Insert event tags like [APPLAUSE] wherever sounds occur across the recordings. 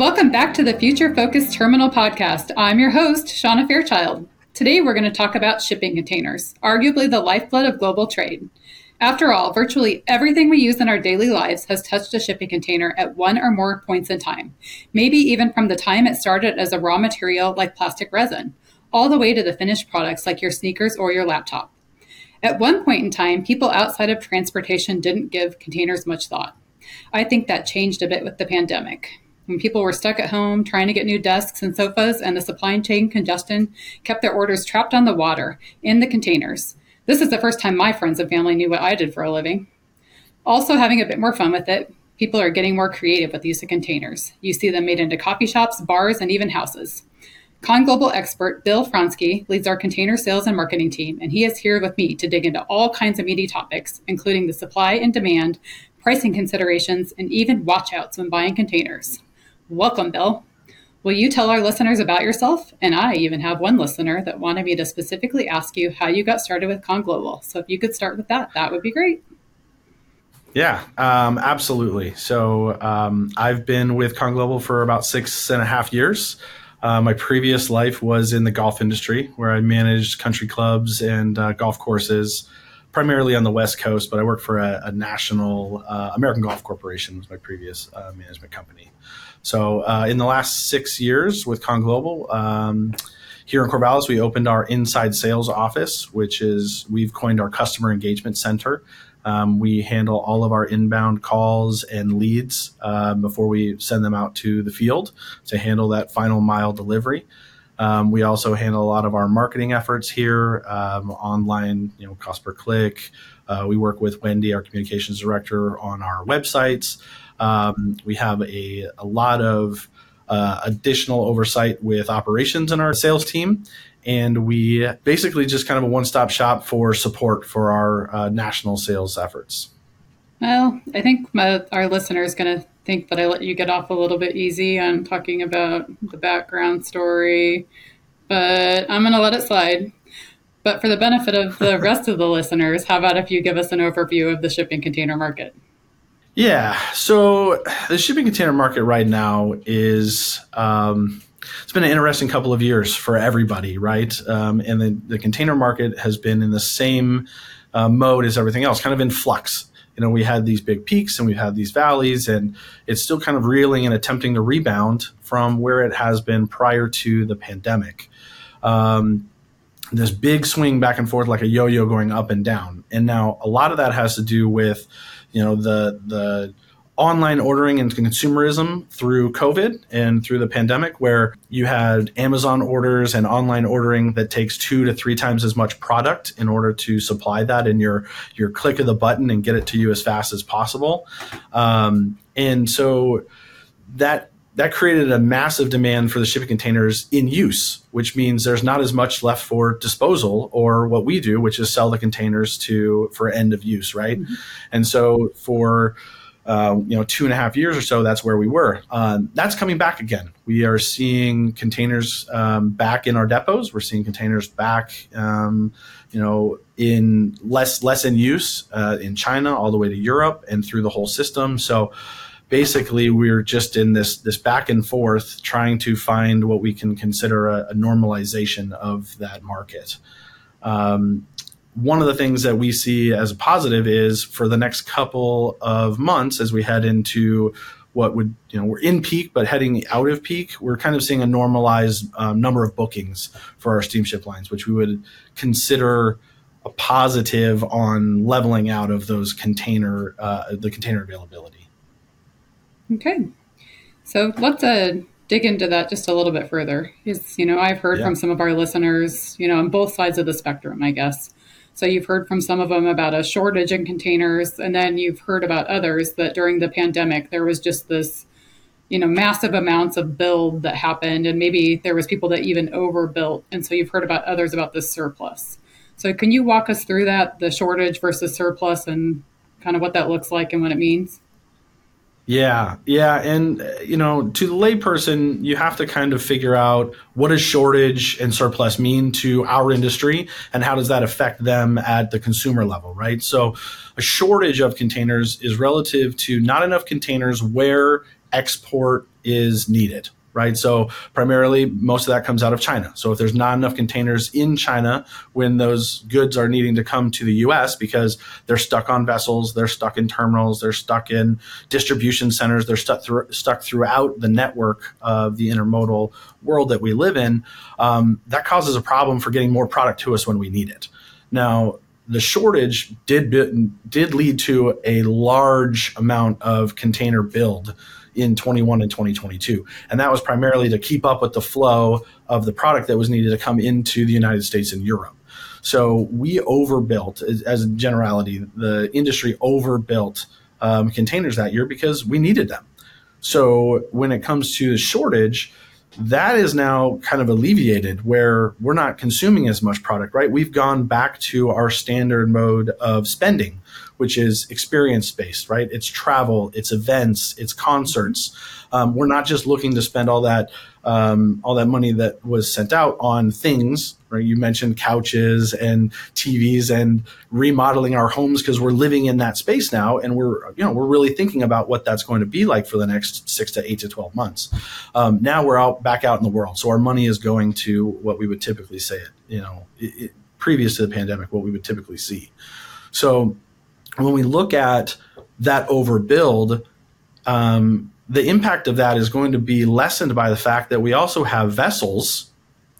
Welcome back to the Future Focused Terminal Podcast. I'm your host, Seana Fairchild. Today we're going to talk about shipping containers, arguably the lifeblood of global trade. After all, virtually everything we use in our daily lives has touched a shipping container at one or more points in time, maybe even from the time it started as a raw material like plastic resin, all the way to the finished products like your sneakers or your laptop. At one point in time, people outside of transportation didn't give containers much thought. I think that changed a bit with the pandemic. When people were stuck at home trying to get new desks and sofas, and the supply chain congestion kept their orders trapped on the water in the containers. This is the first time my friends and family knew what I did for a living. Also, having a bit more fun with it, people are getting more creative with the use of containers. You see them made into coffee shops, bars, and even houses. Con Global expert Bill Franzke leads our container sales and marketing team, and he is here with me to dig into all kinds of meaty topics, including the supply and demand, pricing considerations, and even watchouts when buying containers. Welcome, Bill. Will you tell our listeners about yourself? And I even have one listener that wanted me to specifically ask you how you got started with Con Global. So if you could start with that, that would be great. Yeah, um, absolutely. So um, I've been with Con Global for about six and a half years. Uh, my previous life was in the golf industry, where I managed country clubs and uh, golf courses, primarily on the West Coast. But I worked for a, a national uh, American Golf Corporation was my previous uh, management company. So uh, in the last six years with Con Global, um, here in Corvallis, we opened our inside sales office, which is we've coined our customer engagement center. Um, we handle all of our inbound calls and leads uh, before we send them out to the field to handle that final mile delivery. Um, we also handle a lot of our marketing efforts here, um, online, you know, cost per click. Uh, we work with Wendy, our communications director, on our websites. Um, we have a, a lot of uh, additional oversight with operations in our sales team. And we basically just kind of a one stop shop for support for our uh, national sales efforts. Well, I think my, our listener is going to think that I let you get off a little bit easy on talking about the background story, but I'm going to let it slide. But for the benefit of the rest of the listeners, how about if you give us an overview of the shipping container market? Yeah. So the shipping container market right now is. Um, it's been an interesting couple of years for everybody, right? Um, and the, the, container market has been in the same uh, mode as everything else, kind of in flux. You know, we had these big peaks and we've had these valleys, and it's still kind of reeling and attempting to rebound from where it has been prior to the pandemic. Um, this big swing back and forth like a yo-yo going up and down. And now a lot of that has to do with you know the the online ordering and consumerism through COVID and through the pandemic, where you had Amazon orders and online ordering that takes two to three times as much product in order to supply that in your your click of the button and get it to you as fast as possible. Um, and so that that created a massive demand for the shipping containers in use, which means there's not as much left for disposal or what we do, which is sell the containers to for end of use, right? Mm-hmm. And so for uh, you know two and a half years or so, that's where we were. Um, that's coming back again. We are seeing containers um, back in our depots. We're seeing containers back, um, you know, in less less in use uh, in China, all the way to Europe, and through the whole system. So basically we're just in this this back and forth trying to find what we can consider a, a normalization of that market. Um, one of the things that we see as a positive is for the next couple of months as we head into what would you know we're in peak but heading out of peak we're kind of seeing a normalized um, number of bookings for our steamship lines which we would consider a positive on leveling out of those container uh, the container availability Okay. So let's uh, dig into that just a little bit further. Is you know I've heard yeah. from some of our listeners, you know, on both sides of the spectrum, I guess. So you've heard from some of them about a shortage in containers, and then you've heard about others that during the pandemic there was just this, you know, massive amounts of build that happened, and maybe there was people that even overbuilt, and so you've heard about others about this surplus. So can you walk us through that, the shortage versus surplus, and kind of what that looks like and what it means? Yeah, yeah, and uh, you know, to the layperson, you have to kind of figure out what does shortage and surplus mean to our industry, and how does that affect them at the consumer level, right? So, a shortage of containers is relative to not enough containers where export is needed right? So primarily, most of that comes out of China. So if there's not enough containers in China when those goods are needing to come to the U.S. because they're stuck on vessels, they're stuck in terminals, they're stuck in distribution centers, they're stuck through, stuck throughout the network of the intermodal world that we live in, um, that causes a problem for getting more product to us when we need it. Now, the shortage did did lead to a large amount of container build in 21 and 2022. And that was primarily to keep up with the flow of the product that was needed to come into the United States and Europe. So we overbuilt, as a generality, the industry overbuilt um, containers that year because we needed them. So when it comes to the shortage, that is now kind of alleviated where we're not consuming as much product, right? We've gone back to our standard mode of spending which is experience based, right? It's travel, it's events, it's concerts. Um, we're not just looking to spend all that um, all that money that was sent out on things. Right? You mentioned couches and TVs and remodeling our homes because we're living in that space now, and we're you know we're really thinking about what that's going to be like for the next six to eight to twelve months. Um, now we're out back out in the world, so our money is going to what we would typically say it. You know, it, it, previous to the pandemic, what we would typically see. So when we look at that overbuild, um, the impact of that is going to be lessened by the fact that we also have vessels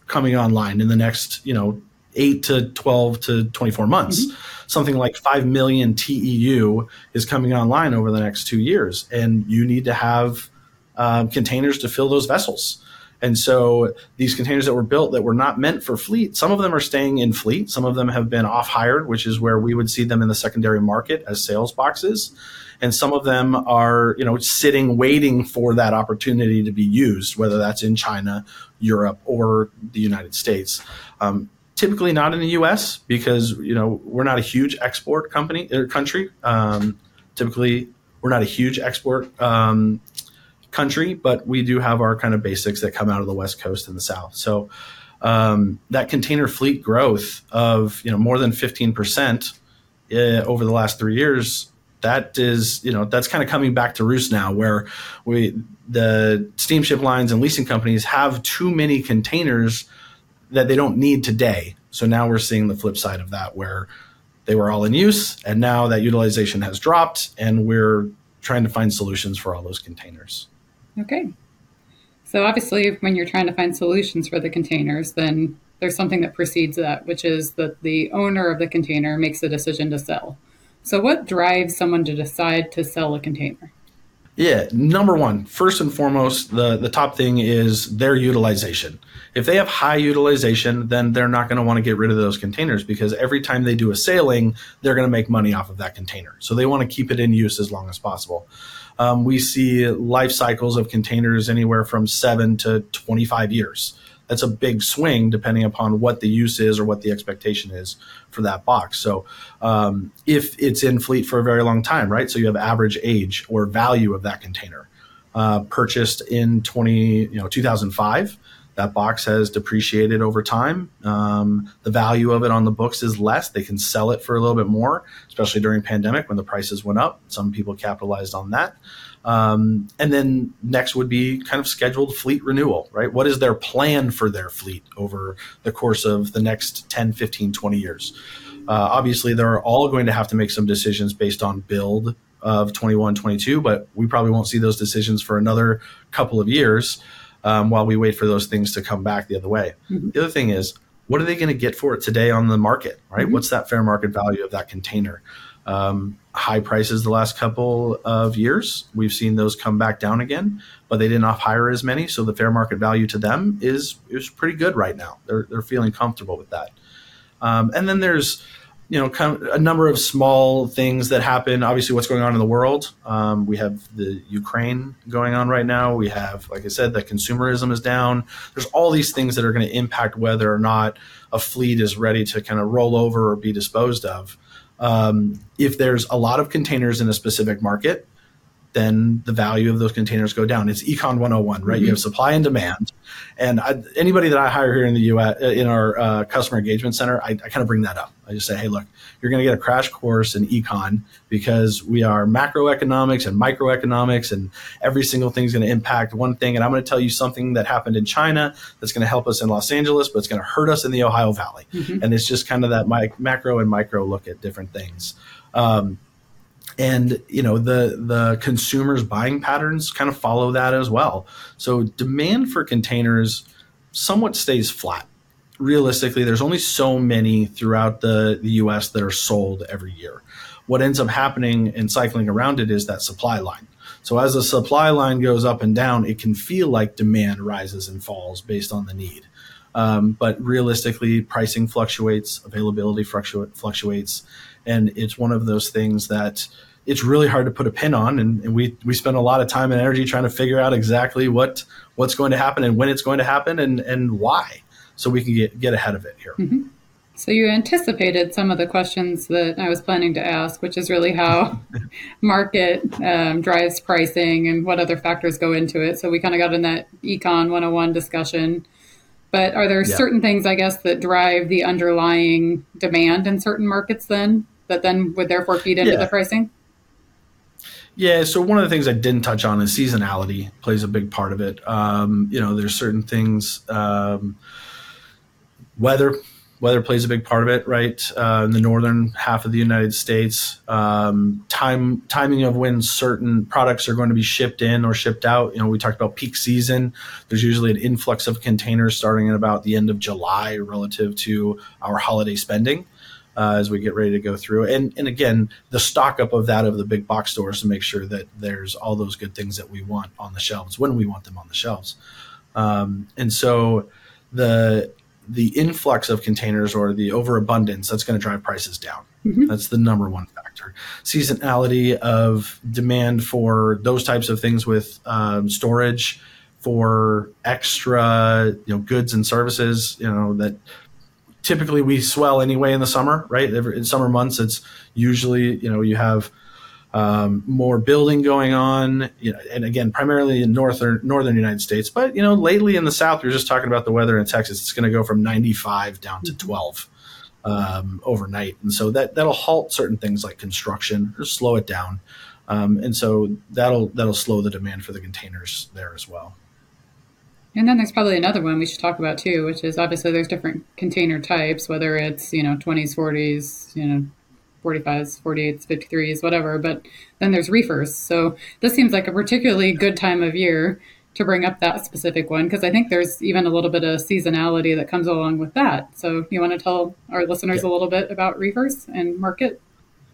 coming online in the next, you know, eight to 12 to 24 months. Mm-hmm. Something like 5 million TEU is coming online over the next two years. And you need to have um, containers to fill those vessels. And so these containers that were built that were not meant for fleet, some of them are staying in fleet. Some of them have been off hired, which is where we would see them in the secondary market as sales boxes. And some of them are, you know, sitting waiting for that opportunity to be used, whether that's in China, Europe, or the United States. Um, typically not in the U.S. because you know we're not a huge export company or country. Um, typically, we're not a huge export um, country, but we do have our kind of basics that come out of the West Coast and the South. So um, that container fleet growth of you know more than fifteen percent uh, over the last three years, that is you know that's kind of coming back to roost now, where we the steamship lines and leasing companies have too many containers that they don't need today. So now we're seeing the flip side of that, where they were all in use, and now that utilization has dropped, and we're trying to find solutions for all those containers. Okay. So obviously, when you're trying to find solutions for the containers, then there's something that precedes that, which is that the owner of the container makes a decision to sell. So, what drives someone to decide to sell a container? Yeah, number one, first and foremost, the, the top thing is their utilization. If they have high utilization, then they're not going to want to get rid of those containers because every time they do a sailing, they're going to make money off of that container. So they want to keep it in use as long as possible. Um, we see life cycles of containers anywhere from seven to 25 years. That's a big swing depending upon what the use is or what the expectation is for that box. So, um, if it's in fleet for a very long time, right? So you have average age or value of that container. Uh, purchased in 20, you know, 2005, that box has depreciated over time. Um, the value of it on the books is less. They can sell it for a little bit more, especially during pandemic when the prices went up. Some people capitalized on that. Um, and then next would be kind of scheduled fleet renewal, right? What is their plan for their fleet over the course of the next 10, 15, 20 years? Uh, obviously, they're all going to have to make some decisions based on build of 21, 22, but we probably won't see those decisions for another couple of years um, while we wait for those things to come back the other way. Mm-hmm. The other thing is, what are they going to get for it today on the market, right? Mm-hmm. What's that fair market value of that container? Um, high prices the last couple of years. We've seen those come back down again, but they didn't off hire as many, so the fair market value to them is is pretty good right now. They're they're feeling comfortable with that. Um, and then there's you know kind of a number of small things that happen. Obviously, what's going on in the world. Um, we have the Ukraine going on right now. We have, like I said, that consumerism is down. There's all these things that are going to impact whether or not a fleet is ready to kind of roll over or be disposed of. Um, if there's a lot of containers in a specific market, then the value of those containers go down. It's econ 101, right? Mm-hmm. You have supply and demand. And I, anybody that I hire here in the US, uh, in our uh, customer engagement center, I, I kind of bring that up. I just say, hey, look, you're going to get a crash course in econ because we are macroeconomics and microeconomics, and every single thing is going to impact one thing. And I'm going to tell you something that happened in China that's going to help us in Los Angeles, but it's going to hurt us in the Ohio Valley. Mm-hmm. And it's just kind of that macro and micro look at different things. Um, and you know the the consumers buying patterns kind of follow that as well. So demand for containers somewhat stays flat. Realistically there's only so many throughout the, the us that are sold every year. What ends up happening and cycling around it is that supply line. So as the supply line goes up and down it can feel like demand rises and falls based on the need. Um, but realistically pricing fluctuates availability fluctuates and it's one of those things that it's really hard to put a pin on and, and, we we spend a lot of time and energy trying to figure out exactly what what's going to happen and when it's going to happen and and why so we can get get ahead of it here mm-hmm. so you anticipated some of the questions that i was planning to ask which is really how [LAUGHS] market um, drives pricing and what other factors go into it so we kind of got in that econ 101 discussion but are there yeah. certain things i guess that drive the underlying demand in certain markets then that then would therefore feed into yeah. the pricing yeah, so one of the things I didn't touch on is seasonality plays a big part of it. Um, you know, there's certain things, um, weather, weather plays a big part of it, right? Uh, in the northern half of the United States, um, time timing of when certain products are going to be shipped in or shipped out. You know, we talked about peak season. There's usually an influx of containers starting at about the end of July relative to our holiday spending uh, as we get ready to go through. And and again, the stock up of that of the big box stores to make sure that there's all those good things that we want on the shelves when we want them on the shelves. Um, and so the the influx of containers or the overabundance that's going to drive prices down. Mm-hmm. That's the number one factor. Seasonality of demand for those types of things with um, storage for extra you know goods and services you know that typically we swell anyway in the summer, right? In summer months, it's usually you know you have um, more building going on, you know, and again, primarily in northern northern United States. But you know, lately in the South, we are just talking about the weather in Texas. It's going to go from 95 down to mm-hmm. 12 um, overnight, and so that that'll halt certain things like construction or slow it down. Um, and so that'll that'll slow the demand for the containers there as well. And then there's probably another one we should talk about too, which is obviously there's different container types, whether it's, you know, 20s, 40s, you know, 45s, 48s, 53s, whatever. But then there's reefers. So this seems like a particularly good time of year to bring up that specific one because I think there's even a little bit of seasonality that comes along with that. So you want to tell our listeners yeah. a little bit about reefers and market?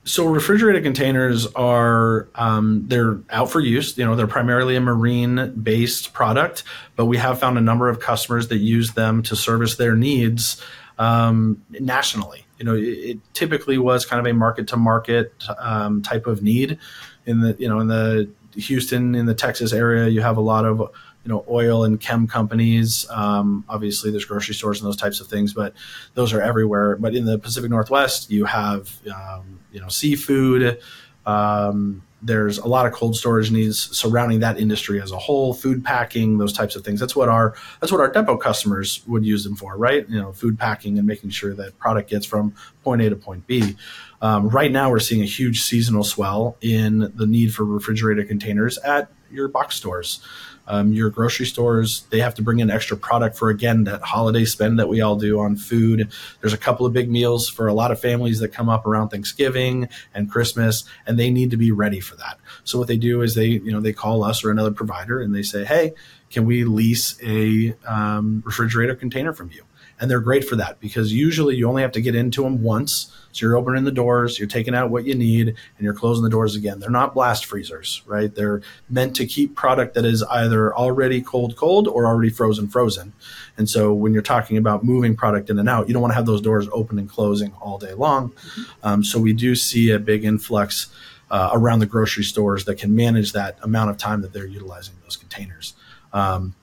So refrigerated containers are um, they're out for use. You know, they're primarily a marine-based product, but we have found a number of customers that use them to service their needs um, nationally. You know, it, it, typically was kind of a market-to-market um, type of need. In the you know in the Houston in the Texas area, you have a lot of you know oil and chem companies. Um, obviously, there's grocery stores and those types of things, but those are everywhere. But in the Pacific Northwest, you have um, you know seafood. Um, there's a lot of cold storage needs surrounding that industry as a whole, food packing, those types of things. That's what our that's what our depot customers would use them for, right? You know, food packing and making sure that product gets from point A to point B. Um, right now, we're seeing a huge seasonal swell in the need for refrigerated containers at your box stores um, your grocery stores they have to bring in extra product for again that holiday spend that we all do on food. There's a couple of big meals for a lot of families that come up around thanksgiving and christmas and they need to be ready for that. So what they do is they you know they call us or another provider and they say hey can we lease a um, refrigerator container from you and they're great for that because usually you only have to get into them once. So you're opening the doors, you're taking out what you need, and you're closing the doors again. They're not blast freezers, right? They're meant to keep product that is either already cold, cold or already frozen, frozen. And so when you're talking about moving product in and out, you don't want to have those doors open and closing all day long. Mm-hmm. Um, so we do see a big influx uh, around the grocery stores that can manage that amount of time that they're utilizing those containers. Um,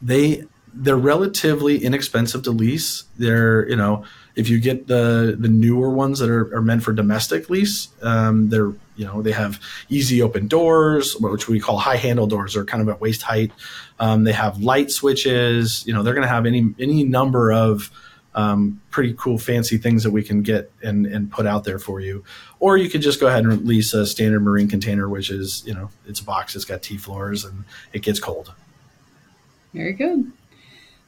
they they're relatively inexpensive to lease. They're you know if you get the the newer ones that are, are meant for domestic lease, um, they're you know, they have easy open doors, which we call high handle doors, or kind of at waist height. Um, they have light switches. You know, they're going to have any any number of um, pretty cool, fancy things that we can get and, and put out there for you. Or you could just go ahead and lease a standard marine container, which is, you know, it's a box, it's got T floors, and it gets cold. Very good.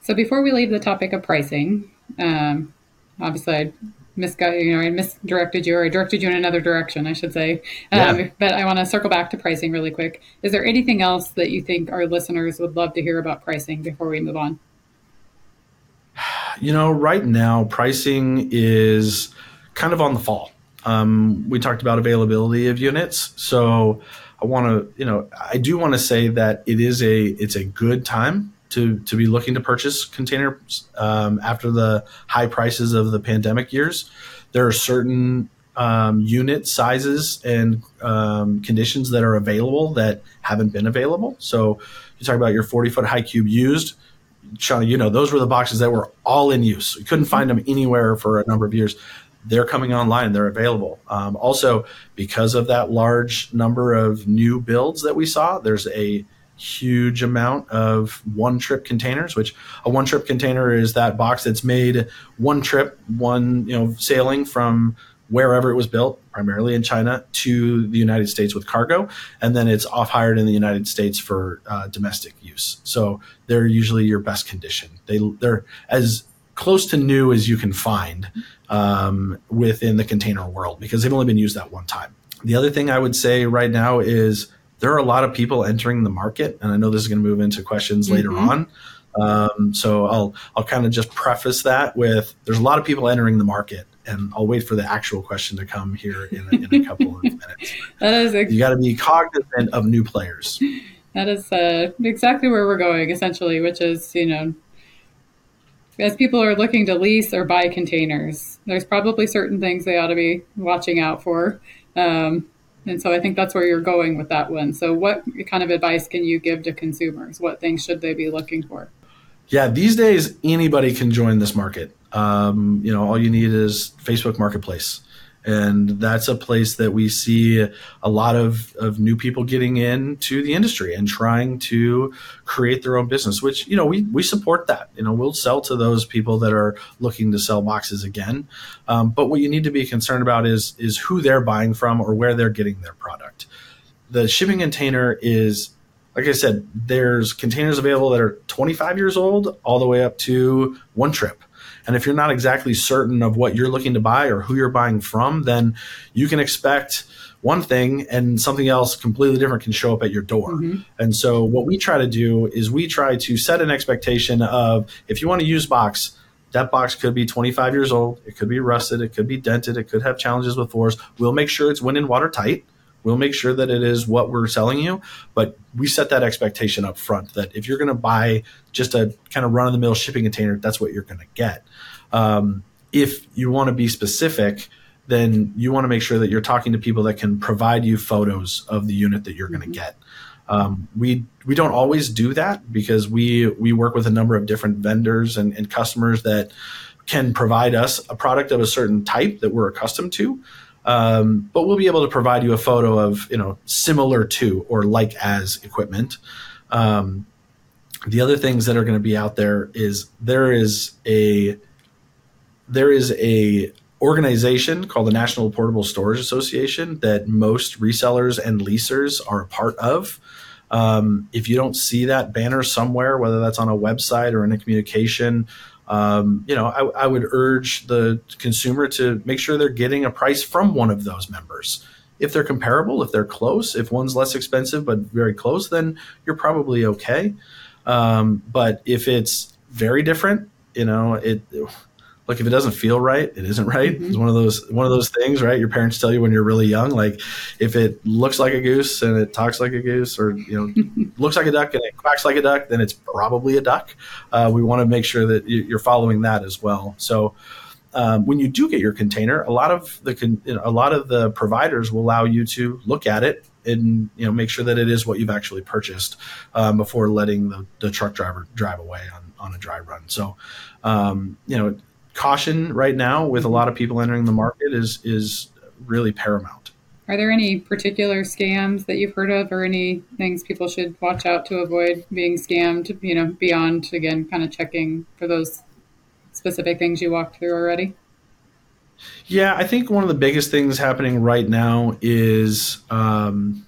So before we leave the topic of pricing, um, obviously I misguided, you know, I misdirected you or I directed you in another direction, I should say. Um, yeah. But I want to circle back to pricing really quick. Is there anything else that you think our listeners would love to hear about pricing before we move on? You know, right now pricing is kind of on the fall. Um, we talked about availability of units, so I want to, you know, I do want to say that it is a it's a good time to to be looking to purchase containers um, after the high prices of the pandemic years. There are certain um, unit sizes and um, conditions that are available that haven't been available. So you talk about your 40 foot high cube used Seana, you know, those were the boxes that were all in use. You couldn't find them anywhere for a number of years. They're coming online. They're available. Um, also, because of that large number of new builds that we saw, there's a huge amount of one trip containers which a one trip container is that box that's made one trip one you know sailing from wherever it was built, primarily in China, to the United States with cargo, and then it's off hired in the United States for uh, domestic use. So they're usually your best condition. They they're as close to new as you can find um, within the container world because they've only been used that one time. The other thing I would say right now is there are a lot of people entering the market, and I know this is going to move into questions mm-hmm. later on. Um, so I'll I'll kind of just preface that with there's a lot of people entering the market and I'll wait for the actual question to come here in a, in a couple of [LAUGHS] minutes. that is ex- you got to be cognizant of new players. That is uh, exactly where we're going, essentially, which is you know, as people are looking to lease or buy containers, there's probably certain things they ought to be watching out for. Um, and so I think that's where you're going with that one. So, what kind of advice can you give to consumers? What things should they be looking for? Yeah, these days anybody can join this market. Um, you know, all you need is Facebook Marketplace. And that's a place that we see a lot of, of new people getting into the industry and trying to create their own business, which, you know, we, we support that. You know, we'll sell to those people that are looking to sell boxes again. Um, but what you need to be concerned about is, is who they're buying from or where they're getting their product. The shipping container is like I said, there's containers available that are 25 years old all the way up to one trip. And if you're not exactly certain of what you're looking to buy or who you're buying from, then you can expect one thing and something else completely different can show up at your door. Mm-hmm. And so what we try to do is we try to set an expectation of if you want to use box, that box could be 25 years old, it could be rusted, it could be dented, it could have challenges with floors. We'll make sure it's wind and watertight. We'll make sure that it is what we're selling you, but we set that expectation up front that if you're going to buy just a kind of run of the mill shipping container, that's what you're going to get. Um, if you want to be specific, then you want to make sure that you're talking to people that can provide you photos of the unit that you're going to mm-hmm. get. Um, we we don't always do that because we we work with a number of different vendors and, and customers that can provide us a product of a certain type that we're accustomed to. Um, but we'll be able to provide you a photo of you know similar to or like as equipment. Um, the other things that are going to be out there is there is a there is a organization called the National Portable Storage Association that most resellers and leasers are a part of. Um, if you don't see that banner somewhere, whether that's on a website or in a communication um, you know, I, I, would urge the consumer to make sure they're getting a price from one of those members. If they're comparable, if they're close, if one's less expensive but very close, then you're probably okay. Um, but if it's very different, you know, it look if it doesn't feel right it isn't right. Mm-hmm. it's one of those one of those things right? Your parents tell you when you're really young like if it looks like a goose and it talks like a goose or you know [LAUGHS] looks like a duck and it quacks like a duck then it's probably a duck. Uh, we want to make sure that you're following that as well. So um, when you do get your container a lot of the con- you know, a lot of the providers will allow you to look at it and you know make sure that it is what you've actually purchased um, before letting the, the truck driver drive away on on a dry run. So um, you know caution right now with a lot of people entering the market is is really paramount. Are there any particular scams that you've heard of or any things people should watch out to avoid being scammed, you know, beyond, again, kind of checking for those specific things you walked through already? Yeah, I think one of the biggest things happening right now is um,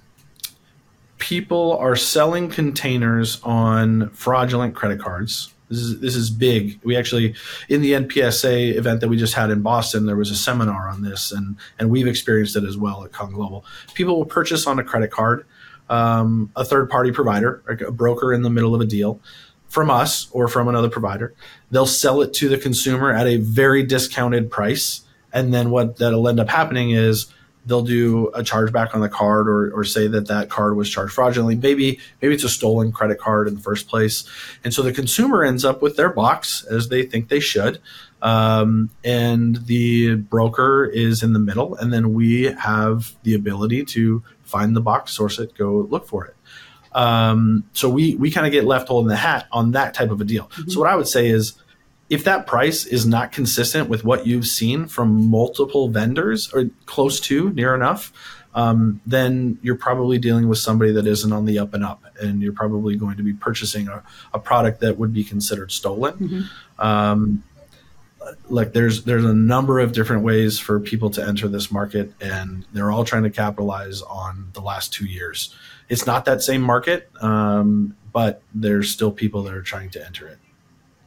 people are selling containers on fraudulent credit cards. This is this is big. We actually in the NPSA event that we just had in Boston, there was a seminar on this, and and we've experienced it as well at Con Global. People will purchase on a credit card, um, a third party provider, like a broker in the middle of a deal, from us or from another provider. They'll sell it to the consumer at a very discounted price, and then what that'll end up happening is they'll do a chargeback on the card or, or say that that card was charged fraudulently. Maybe maybe it's a stolen credit card in the first place, and so the consumer ends up with their box as they think they should, um, and the broker is in the middle, and then we have the ability to find the box, source it, go look for it. Um, so we we kind of get left holding the hat on that type of a deal. Mm-hmm. So what I would say is if that price is not consistent with what you've seen from multiple vendors or close to near enough, um, then you're probably dealing with somebody that isn't on the up and up, and you're probably going to be purchasing a, a product that would be considered stolen. Mm-hmm. Um, like there's there's a number of different ways for people to enter this market, and they're all trying to capitalize on the last two years. It's not that same market, um, but there's still people that are trying to enter it.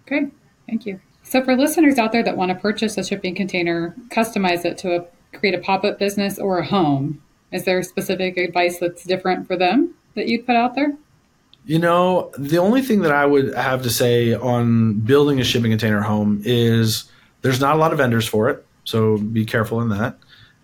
Okay. Thank you. So, for listeners out there that want to purchase a shipping container, customize it to a, create a pop up business or a home, is there specific advice that's different for them that you'd put out there? You know, the only thing that I would have to say on building a shipping container home is there's not a lot of vendors for it. So be careful in that.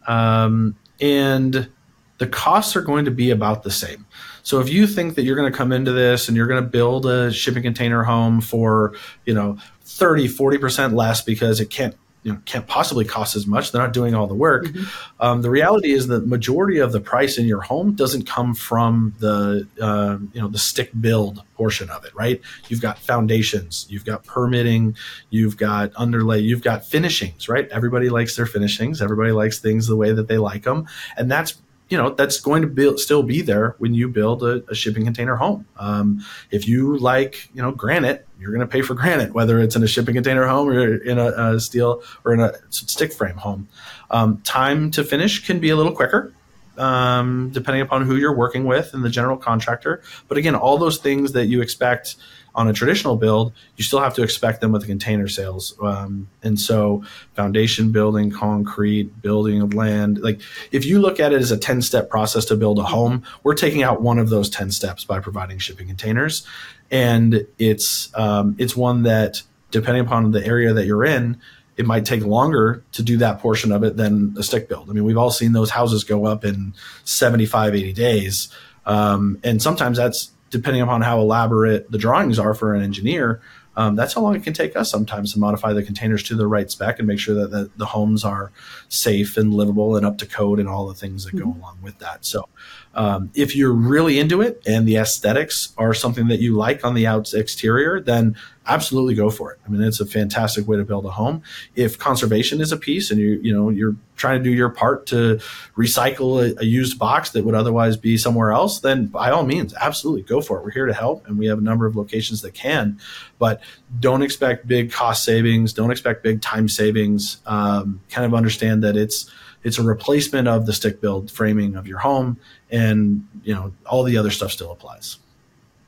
Um, and the costs are going to be about the same. So if you think that you're going to come into this and you're going to build a shipping container home for, you know, 30, 40% less because it can't you know can't possibly cost as much they're not doing all the work mm-hmm. um, the reality is that majority of the price in your home doesn't come from the uh, you know the stick build portion of it right you've got foundations you've got permitting you've got underlay you've got finishings right everybody likes their finishings everybody likes things the way that they like them and that's you know that's going to be, still be there when you build a, a shipping container home. Um, if you like, you know, granite, you're going to pay for granite, whether it's in a shipping container home or in a, a steel or in a stick frame home. Um, time to finish can be a little quicker. Um, depending upon who you're working with and the general contractor. But again, all those things that you expect on a traditional build, you still have to expect them with the container sales. Um, and so, foundation building, concrete, building of land. Like, if you look at it as a 10 step process to build a home, we're taking out one of those 10 steps by providing shipping containers. And it's, um, it's one that, depending upon the area that you're in, it might take longer to do that portion of it than a stick build. I mean, we've all seen those houses go up in 75, 80 days. Um, and sometimes that's depending upon how elaborate the drawings are for an engineer, um, that's how long it can take us sometimes to modify the containers to the right spec and make sure that the, the homes are safe and livable and up to code and all the things that mm-hmm. go along with that. So, um, if you're really into it and the aesthetics are something that you like on the out exterior, then absolutely go for it. I mean, it's a fantastic way to build a home. If conservation is a piece and you you know you're trying to do your part to recycle a, a, used box that would otherwise be somewhere else, then by all means, absolutely go for it. We're here to help, and we have a number of locations that can. But don't expect big cost savings. Don't expect big time savings. Um, kind of understand that it's it's a replacement of the stick build framing of your home, and you know all the other stuff still applies.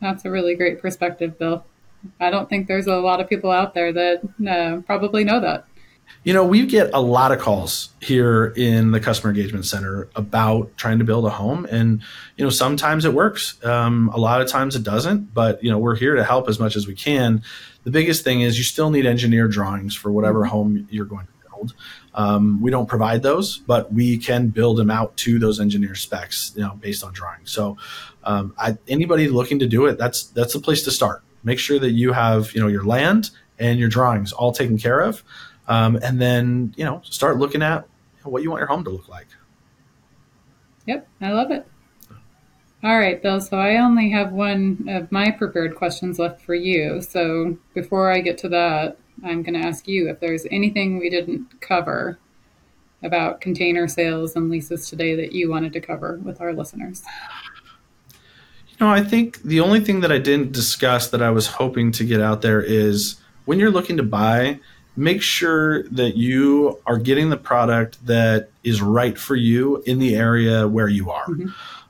That's a really great perspective, Bill. I don't think there's a lot of people out there that uh, probably know that. You know, we get a lot of calls here in the customer engagement center about trying to build a home, and you know, sometimes it works, um, a lot of times it doesn't. But you know, we're here to help as much as we can. The biggest thing is you still need engineer drawings for whatever mm-hmm. home you're going to build. Um, we don't provide those, but we can build them out to those engineer specs, you know, based on drawings. So, um, I, anybody looking to do it, that's that's the place to start. Make sure that you have you know your land and your drawings all taken care of. Um, and then you know start looking at what you want your home to look like. Yep i love it. All right bill so i only have one of my prepared questions left for you. So before i get to that i'm going to ask you if there's anything we didn't cover about container sales and leases today that you wanted to cover with our listeners? You know, I think the only thing that I didn't discuss that I was hoping to get out there is when you're looking to buy, make sure that you are getting the product that is right for you in the area where you are. Mm-hmm.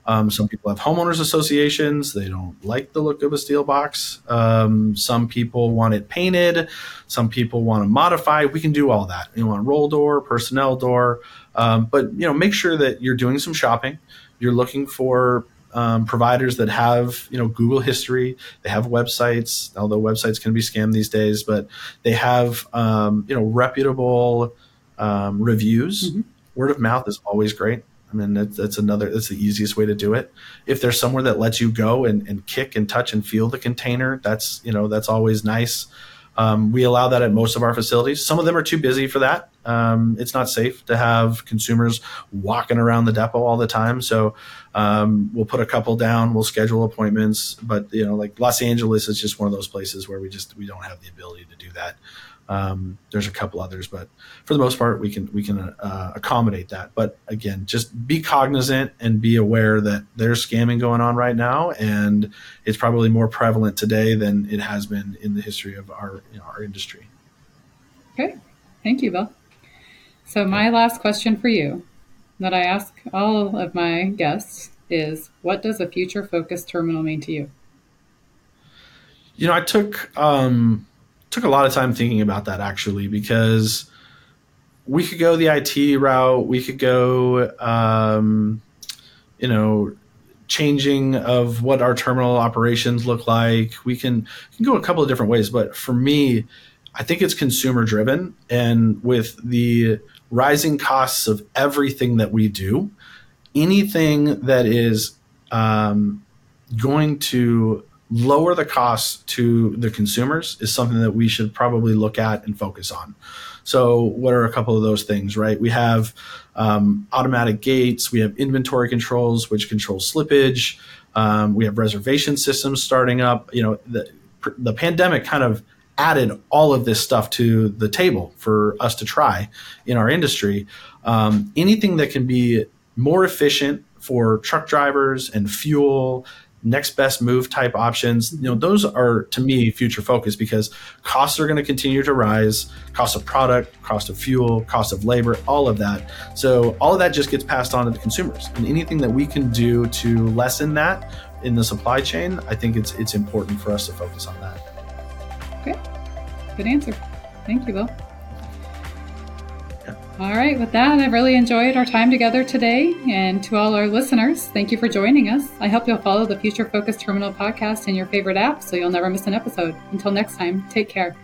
Um, some people have homeowners associations. They don't like the look of a steel box. Um, some people want it painted. Some people want to modify. We can do all that. You want roll door, personnel door, um, but you know, make sure that you're doing some shopping. You're looking for um, providers that have you know Google history. They have websites, although websites can be scammed these days, but they have um, you know reputable um, reviews. Mm-hmm. Word of mouth is always great. I mean, that's, that's another, that's the easiest way to do it. If there's somewhere that lets you go and, and kick and touch and feel the container, that's, you know, that's always nice. Um, we allow that at most of our facilities. Some of them are too busy for that. Um, it's not safe to have consumers walking around the depot all the time. So um, we'll put a couple down. We'll schedule appointments. But you know, like Los Angeles is just one of those places where we just we don't have the ability to do that. Um, there's a couple others, but for the most part, we can we can uh, accommodate that. But again, just be cognizant and be aware that there's scamming going on right now, and it's probably more prevalent today than it has been in the history of our you know, our industry. Okay, thank you, Bill. So my last question for you, that I ask all of my guests, is: What does a future focused terminal mean to you? You know, I took. Um, took a lot of time thinking about that actually because we could go the IT route, we could go, um, you know, changing of what our terminal operations look like. We can, can go a couple of different ways, but for me, I think it's consumer driven, and with the rising costs of everything that we do, anything that is um, going to lower the costs to the consumers is something that we should probably look at and focus on. So, what are a couple of those things, right? We have um, automatic gates, we have inventory controls, which control slippage. Um, we have reservation systems starting up. You know, the, the pandemic kind of added all of this stuff to the table for us to try in our industry. Um, anything that can be more efficient for truck drivers and fuel next best move type options. You know those are to me future focus because costs are going to continue to rise. Cost of product cost of fuel cost of labor all of that. So all of that just gets passed on to the consumers. And anything that we can do to lessen that in the supply chain i think it's it's important for us to focus on that. Okay good answer. Thank you bill all right, with that, I've really enjoyed our time together today. And to all our listeners, thank you for joining us. I hope you'll follow the Future Focus Terminal podcast in your favorite app so you'll never miss an episode. Until next time, take care.